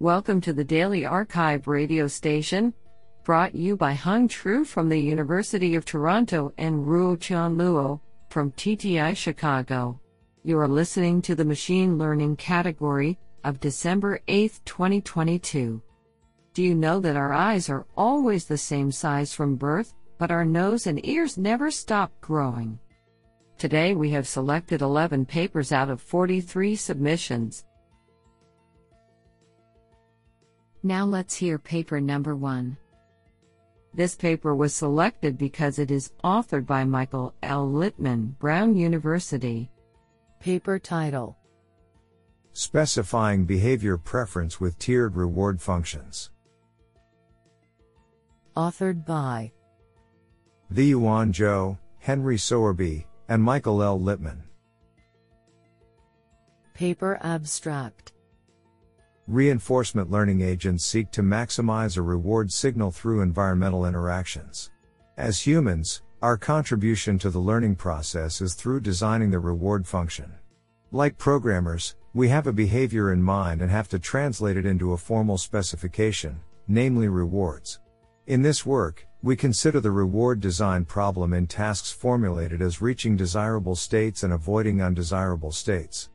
Welcome to the Daily Archive radio station, brought you by Hung Tru from the University of Toronto and Ruo Chan Luo from TTI Chicago. You are listening to the Machine Learning category of December 8, 2022. Do you know that our eyes are always the same size from birth, but our nose and ears never stop growing? Today we have selected 11 papers out of 43 submissions. Now let's hear paper number one. This paper was selected because it is authored by Michael L. Littman, Brown University. Paper title Specifying Behavior Preference with Tiered Reward Functions. Authored by Zhiyuan Zhou, Henry Sowerby, and Michael L. Littman. Paper Abstract Reinforcement learning agents seek to maximize a reward signal through environmental interactions. As humans, our contribution to the learning process is through designing the reward function. Like programmers, we have a behavior in mind and have to translate it into a formal specification, namely rewards. In this work, we consider the reward design problem in tasks formulated as reaching desirable states and avoiding undesirable states.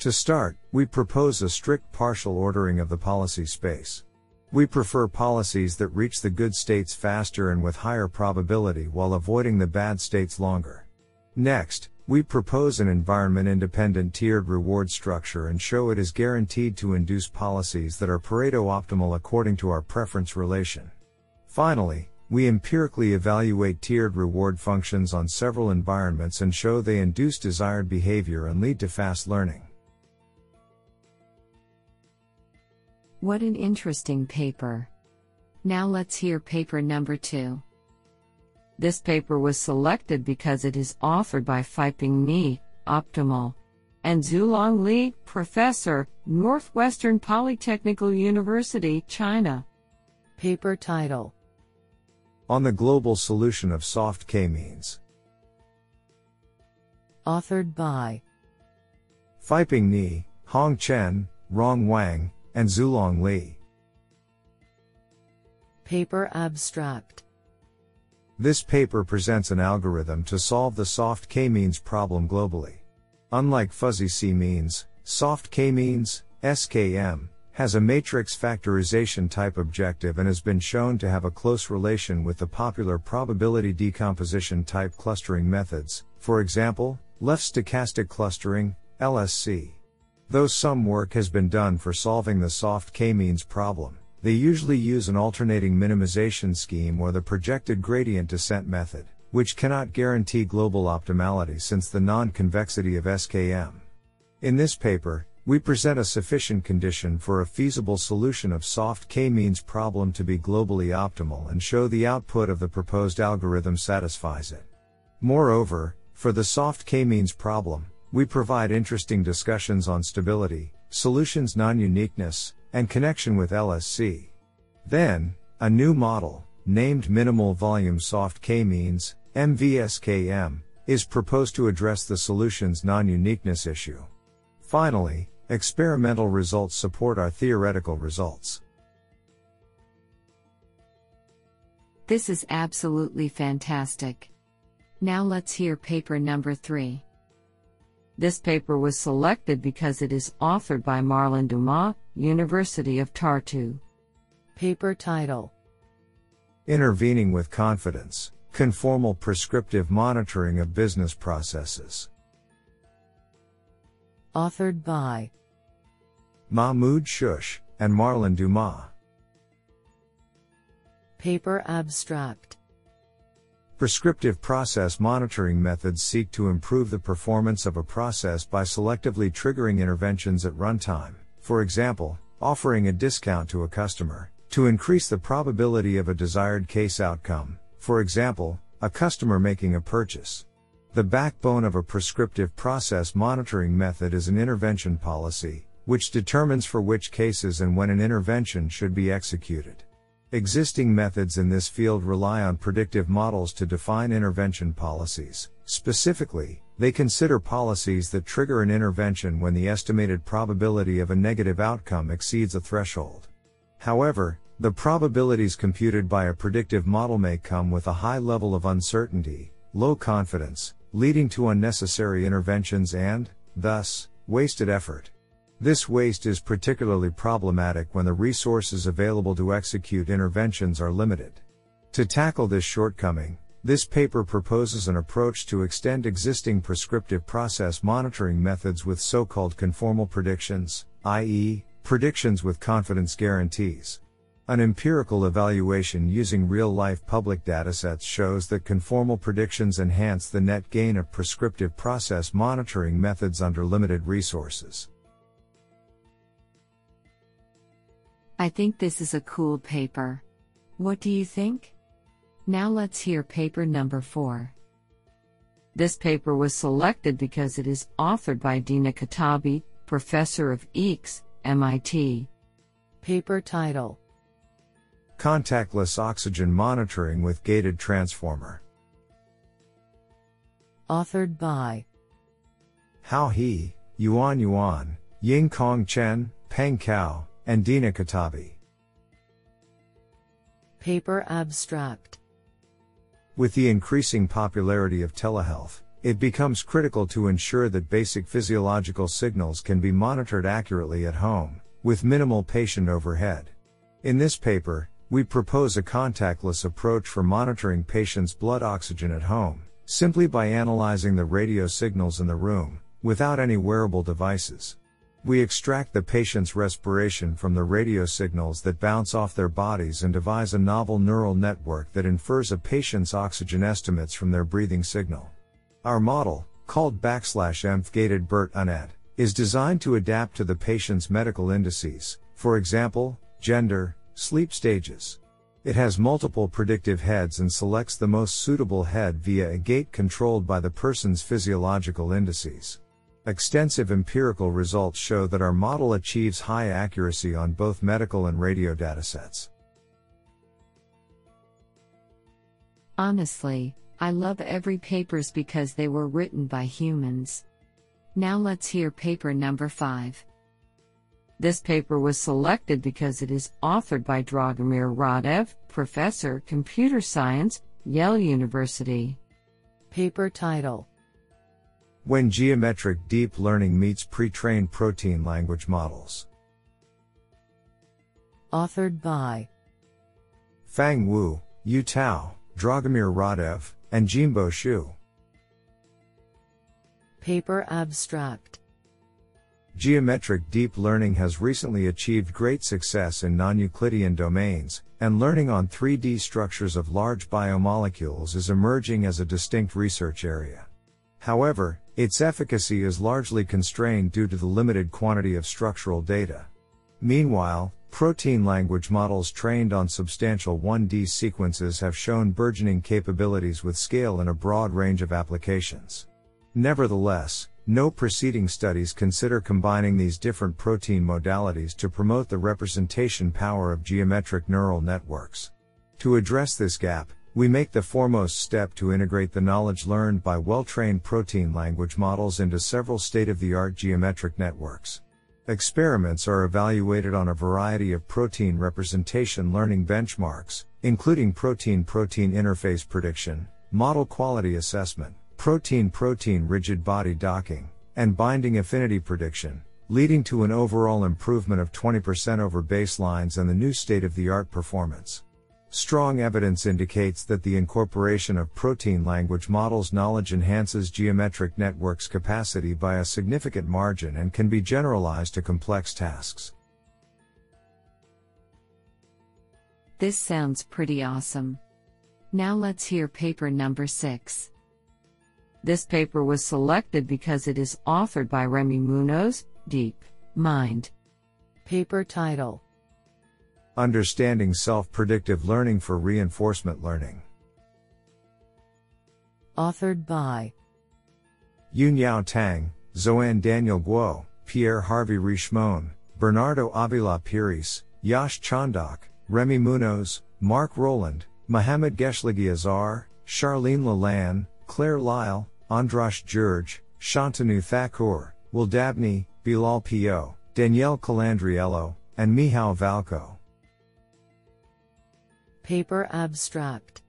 To start, we propose a strict partial ordering of the policy space. We prefer policies that reach the good states faster and with higher probability while avoiding the bad states longer. Next, we propose an environment independent tiered reward structure and show it is guaranteed to induce policies that are Pareto optimal according to our preference relation. Finally, we empirically evaluate tiered reward functions on several environments and show they induce desired behavior and lead to fast learning. What an interesting paper. Now let's hear paper number two. This paper was selected because it is authored by Feiping Nie, Optimal, and Zulong Li, Professor, Northwestern Polytechnical University, China. Paper title On the Global Solution of Soft K-means. Authored by Feiping Nie, Hong Chen, Rong Wang, and Zulong Li. Paper Abstract This paper presents an algorithm to solve the soft k-means problem globally. Unlike fuzzy c-means, soft k-means, SKM, has a matrix factorization type objective and has been shown to have a close relation with the popular probability decomposition type clustering methods, for example, left stochastic clustering, LSC. Though some work has been done for solving the soft k-means problem, they usually use an alternating minimization scheme or the projected gradient descent method, which cannot guarantee global optimality since the non-convexity of SKM. In this paper, we present a sufficient condition for a feasible solution of soft k-means problem to be globally optimal and show the output of the proposed algorithm satisfies it. Moreover, for the soft k-means problem, we provide interesting discussions on stability, solutions non-uniqueness, and connection with LSC. Then, a new model, named Minimal Volume Soft K-Means, MVSKM, is proposed to address the solution's non-uniqueness issue. Finally, experimental results support our theoretical results. This is absolutely fantastic. Now let's hear paper number three. This paper was selected because it is authored by Marlon Dumas, University of Tartu. Paper title Intervening with Confidence Conformal Prescriptive Monitoring of Business Processes. Authored by Mahmoud Shoush and Marlon Dumas. Paper Abstract Prescriptive process monitoring methods seek to improve the performance of a process by selectively triggering interventions at runtime, for example, offering a discount to a customer, to increase the probability of a desired case outcome, for example, a customer making a purchase. The backbone of a prescriptive process monitoring method is an intervention policy, which determines for which cases and when an intervention should be executed. Existing methods in this field rely on predictive models to define intervention policies. Specifically, they consider policies that trigger an intervention when the estimated probability of a negative outcome exceeds a threshold. However, the probabilities computed by a predictive model may come with a high level of uncertainty, low confidence, leading to unnecessary interventions and, thus, wasted effort. This waste is particularly problematic when the resources available to execute interventions are limited. To tackle this shortcoming, this paper proposes an approach to extend existing prescriptive process monitoring methods with so-called conformal predictions, i.e., predictions with confidence guarantees. An empirical evaluation using real-life public datasets shows that conformal predictions enhance the net gain of prescriptive process monitoring methods under limited resources. I think this is a cool paper. What do you think? Now let's hear paper number 4. This paper was selected because it is authored by Dina Katabi, professor of EECS, MIT. Paper title Contactless Oxygen Monitoring with Gated Transformer. Authored by Hao He, Yuan Yuan, Ying Kong Chen, Peng Cao, and Dina Katabi. Paper Abstract With the increasing popularity of telehealth, it becomes critical to ensure that basic physiological signals can be monitored accurately at home, with minimal patient overhead. In this paper, we propose a contactless approach for monitoring patients' blood oxygen at home, simply by analyzing the radio signals in the room, without any wearable devices. We extract the patient's respiration from the radio signals that bounce off their bodies and devise a novel neural network that infers a patient's oxygen estimates from their breathing signal. Our model, called backslash EMF gated BERT UNET, is designed to adapt to the patient's medical indices, for example, gender, sleep stages. It has multiple predictive heads and selects the most suitable head via a gate controlled by the person's physiological indices. Extensive empirical results show that our model achieves high accuracy on both medical and radio datasets. Honestly, I love every papers because they were written by humans. Now let's hear paper number 5. This paper was selected because it is authored by Dragomir Radev, professor, computer science, Yale University. Paper title when geometric deep learning meets pre-trained protein language models. Authored by Fang Wu, Yu Tao, Dragomir Radev, and Jinbo Xu. Paper Abstract Geometric deep learning has recently achieved great success in non-Euclidean domains, and learning on 3D structures of large biomolecules is emerging as a distinct research area. However, its efficacy is largely constrained due to the limited quantity of structural data. Meanwhile, protein language models trained on substantial 1D sequences have shown burgeoning capabilities with scale in a broad range of applications. Nevertheless, no preceding studies consider combining these different protein modalities to promote the representation power of geometric neural networks. To address this gap, we make the foremost step to integrate the knowledge learned by well trained protein language models into several state of the art geometric networks. Experiments are evaluated on a variety of protein representation learning benchmarks, including protein protein interface prediction, model quality assessment, protein protein rigid body docking, and binding affinity prediction, leading to an overall improvement of 20% over baselines and the new state of the art performance. Strong evidence indicates that the incorporation of protein language models knowledge enhances geometric networks capacity by a significant margin and can be generalized to complex tasks. This sounds pretty awesome. Now let's hear paper number 6. This paper was selected because it is authored by Rémi Munos, Deep Mind. Paper title Understanding Self Predictive Learning for Reinforcement Learning. Authored by Yunhao Tang, Xoan Daniel Guo, Pierre Harvey Richemond, Bernardo Avila Pires, Yash Chandak, Rémi Munos, Mark Rowland, Mohamed Gheshlaghi Azar, Charlene Lalande, Claire Lyle, Andrash George, Shantanu Thakoor, Will Dabney, Bilal Piot, Danielle Calandriello, and Michal Valko. Paper Abstract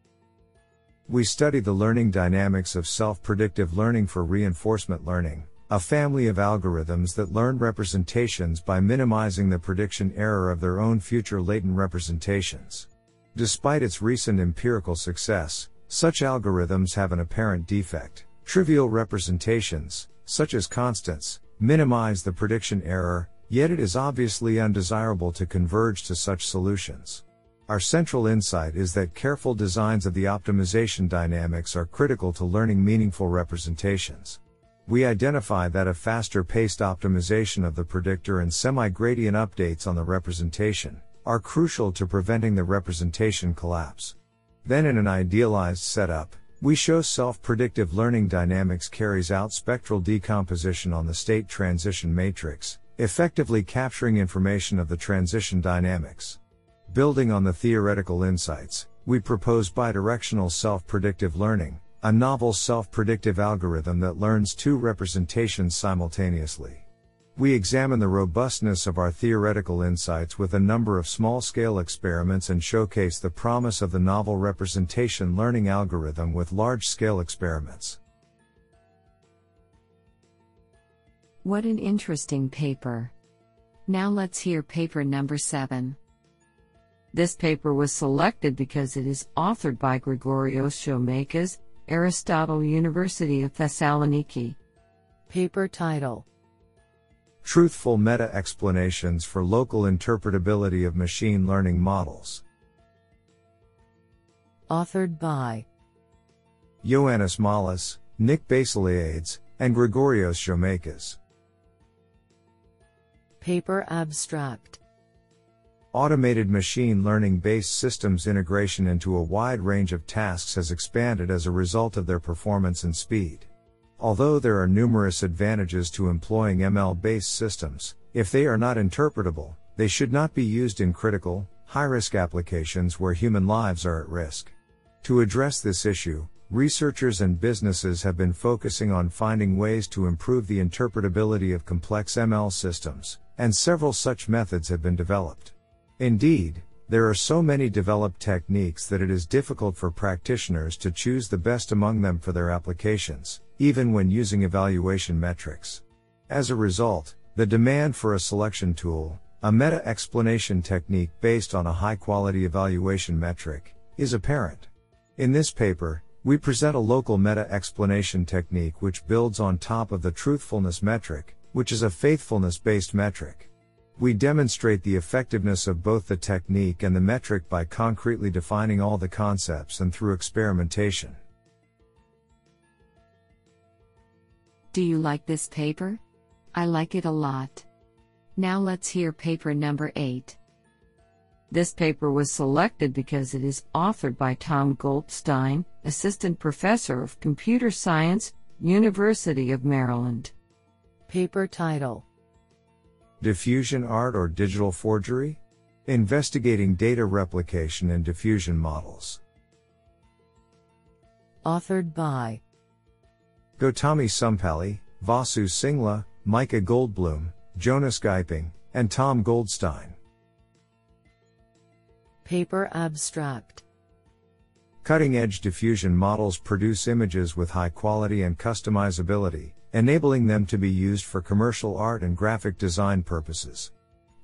We study the learning dynamics of self predictive learning for reinforcement learning, a family of algorithms that learn representations by minimizing the prediction error of their own future latent representations. Despite its recent empirical success, such algorithms have an apparent defect. Trivial representations, such as constants, minimize the prediction error, yet it is obviously undesirable to converge to such solutions. Our central insight is that careful designs of the optimization dynamics are critical to learning meaningful representations. We identify that a faster paced optimization of the predictor and semi gradient updates on the representation are crucial to preventing the representation collapse. Then, in an idealized setup, we show self-predictive learning dynamics carries out spectral decomposition on the state transition matrix, effectively capturing information of the transition dynamics. Building on the theoretical insights, we propose bidirectional self-predictive learning, a novel self-predictive algorithm that learns two representations simultaneously. We examine the robustness of our theoretical insights with a number of small scale experiments and showcase the promise of the novel representation learning algorithm with large scale experiments. What an interesting paper. Now let's hear paper number 7. This paper was selected because it is authored by Grigorios Tsoumakas, Aristotle University of Thessaloniki. Paper title Truthful meta explanations for local interpretability of machine learning models. Authored by Ioannis Mollas, Nick Bassiliades, and Grigorios Tsoumakas. Paper Abstract Automated machine learning based systems integration into a wide range of tasks has expanded as a result of their performance and speed. Although there are numerous advantages to employing ML based systems, if they are not interpretable, they should not be used in critical, high risk applications where human lives are at risk. To address this issue, researchers and businesses have been focusing on finding ways to improve the interpretability of complex ML systems, and several such methods have been developed. Indeed, there are so many developed techniques that it is difficult for practitioners to choose the best among them for their applications even when using evaluation metrics. As a result, the demand for a selection tool, a meta explanation technique based on a high quality evaluation metric, is apparent. In this paper, we present a local meta explanation technique which builds on top of the truthfulness metric, which is a faithfulness based metric. We demonstrate the effectiveness of both the technique and the metric by concretely defining all the concepts and through experimentation. Do you like this paper? I like it a lot. Now let's hear paper number 8. This paper was selected because it is authored by Tom Goldstein, Assistant Professor of Computer Science, University of Maryland. Paper title Diffusion Art or Digital Forgery? Investigating Data Replication and Diffusion Models. Authored by Gowthami Somepalli, Vasu Singla, Micah Goldblum, Jonas Geiping, and Tom Goldstein. Paper Abstract Cutting edge diffusion models produce images with high quality and customizability, enabling them to be used for commercial art and graphic design purposes.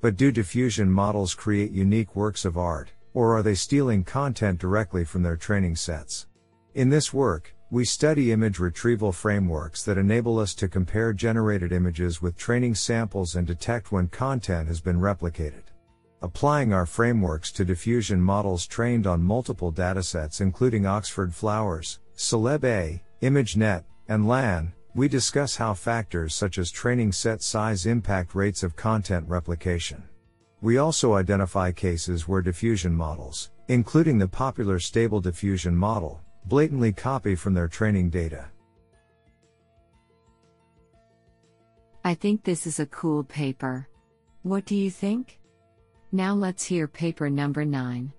But do diffusion models create unique works of art, or are they stealing content directly from their training sets? In this work, we study image retrieval frameworks that enable us to compare generated images with training samples and detect when content has been replicated. Applying our frameworks to diffusion models trained on multiple datasets including Oxford Flowers, CelebA, ImageNet, and LAION, we discuss how factors such as training set size impact rates of content replication. We also identify cases where diffusion models, including the popular stable diffusion model, blatantly copy from their training data. I think this is a cool paper. What do you think? Now let's hear paper number 9.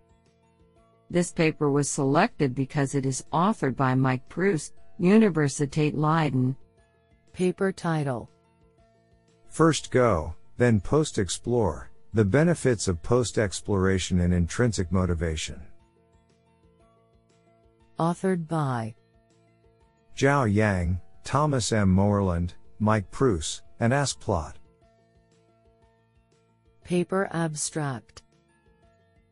This paper was selected because it is authored by Mike Preuss, Universiteit Leiden. Paper title First Go, then Post Explore The Benefits of Post Exploration and Intrinsic Motivation. Authored by Zhao Yang, Thomas M. Moerland, Mike Preuss, and Aske Plaat. Paper Abstract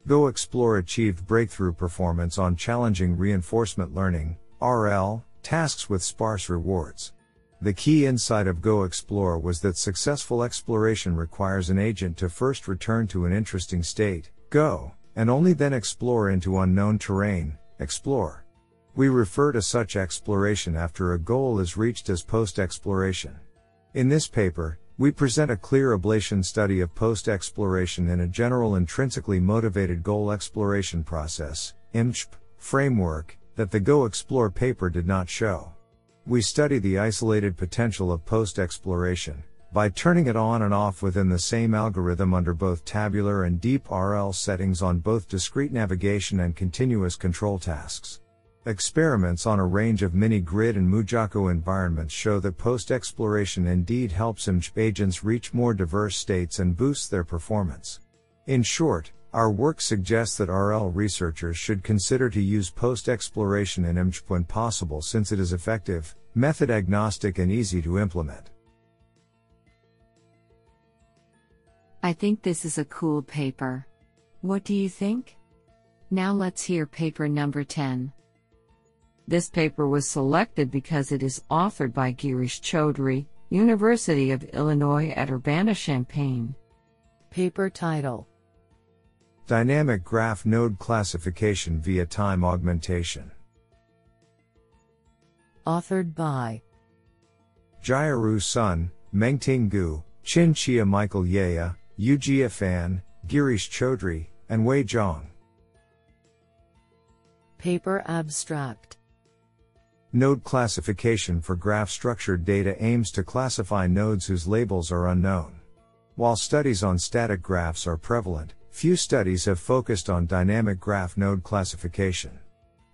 Go Explore achieved breakthrough performance on challenging reinforcement learning, RL, tasks with sparse rewards. The key insight of Go Explore was that successful exploration requires an agent to first return to an interesting state, Go, and only then explore into unknown terrain, Explore. We refer to such exploration after a goal is reached as post exploration. In this paper, we present a clear ablation study of post exploration in a general intrinsically motivated goal exploration process, IMGEP, framework, that the Go Explore paper did not show. We study the isolated potential of post exploration by turning it on and off within the same algorithm under both tabular and deep RL settings on both discrete navigation and continuous control tasks. Experiments on a range of mini grid and MuJoCo environments show that post exploration indeed helps IMGEP agents reach more diverse states and boosts their performance. In short, our work suggests that RL researchers should consider to use post exploration in IMGEP when possible since it is effective, method agnostic, and easy to implement. I think this is a cool paper. What do you think? Now let's hear paper number 10. This paper was selected because it is authored by Girish Chowdhary, University of Illinois at Urbana-Champaign. Paper title Dynamic graph node classification via time augmentation. Authored by Jiarui Sun, Mengting Gu, Chin Chia Michael Yaya, Yujia Fan, Girish Chowdhary, and Wei Zhang. Paper Abstract Node classification for graph structured data aims to classify nodes whose labels are unknown. While studies on static graphs are prevalent, Few studies have focused on dynamic graph node classification.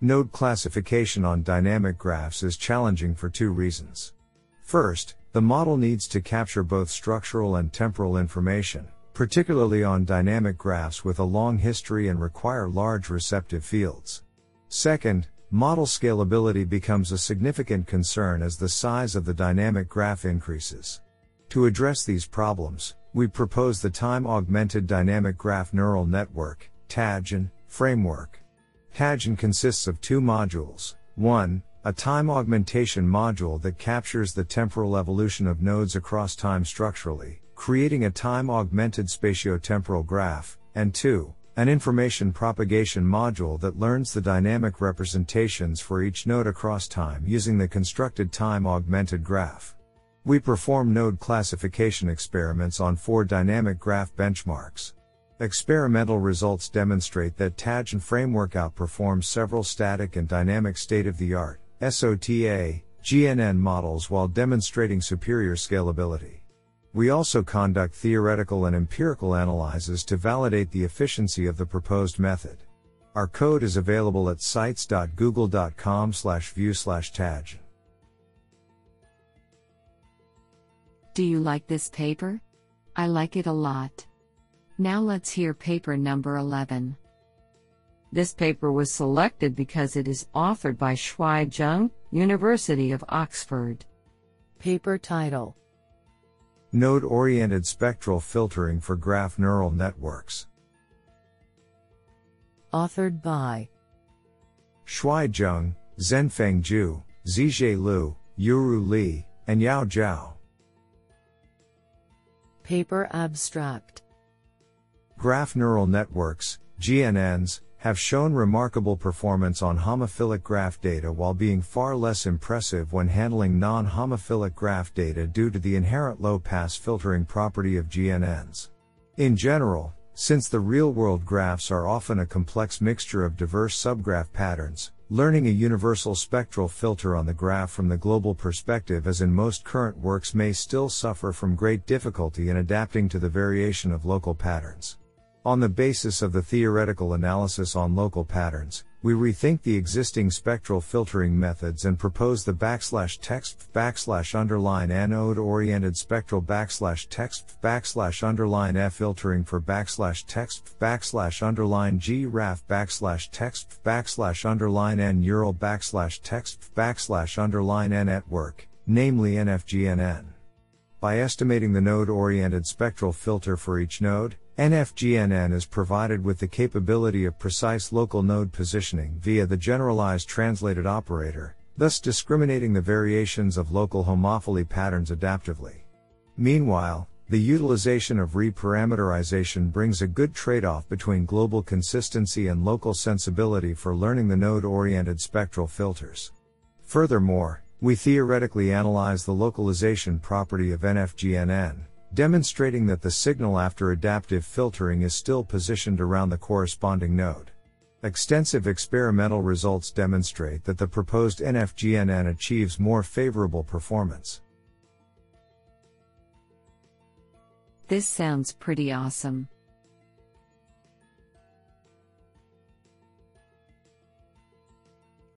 Node classification on dynamic graphs is challenging for two reasons. First, the model needs to capture both structural and temporal information, particularly on dynamic graphs with a long history and require large receptive fields. Second, model scalability becomes a significant concern as the size of the dynamic graph increases. To address these problems, we propose the Time Augmented Dynamic Graph Neural Network, TADGN, framework. TADGN consists of two modules. 1. A time augmentation module that captures the temporal evolution of nodes across time structurally, creating a time augmented spatiotemporal graph, and 2. An information propagation module that learns the dynamic representations for each node across time using the constructed time augmented graph. We perform node classification experiments on four dynamic graph benchmarks. Experimental results demonstrate that TADGN framework outperforms several static and dynamic state of the art SOTA, GNN models while demonstrating superior scalability. We also conduct theoretical and empirical analyses to validate the efficiency of the proposed method. Our code is available at sites.google.com/view/tadgn. Do you like this paper? I like it a lot. Now let's hear paper number 11. This paper was selected because it is authored by Shuai Zheng, University of Oxford. Paper title Node oriented spectral filtering for graph neural networks. Authored by Shuai Zheng, Zhenfeng Zhu, Zijie Liu, Yuru Li, and Yao Zhao. Paper Abstract Graph neural networks, GNNs, have shown remarkable performance on homophilic graph data while being far less impressive when handling non homophilic graph data due to the inherent low pass filtering property of GNNs. In general, since the real world graphs are often a complex mixture of diverse subgraph patterns, Learning a universal spectral filter on the graph from the global perspective as in most current works may still suffer from great difficulty in adapting to the variation of local patterns. On the basis of the theoretical analysis on local patterns, we rethink the existing spectral filtering methods and propose the backslash text backslash underline anode oriented spectral backslash text backslash underline F filtering for backslash text backslash underline G RAF backslash text backslash underline N neural backslash text backslash underline N network, namely NFGNN. By estimating the node oriented spectral filter for each node, NFGNN is provided with the capability of precise local node positioning via the generalized translated operator, thus discriminating the variations of local homophily patterns adaptively. Meanwhile, the utilization of reparameterization brings a good trade off between global consistency and local sensibility for learning the node oriented spectral filters. Furthermore, we theoretically analyze the localization property of NFGNN demonstrating that the signal after adaptive filtering is still positioned around the corresponding node. Extensive experimental results demonstrate that the proposed NFGNN achieves more favorable performance. This sounds pretty awesome.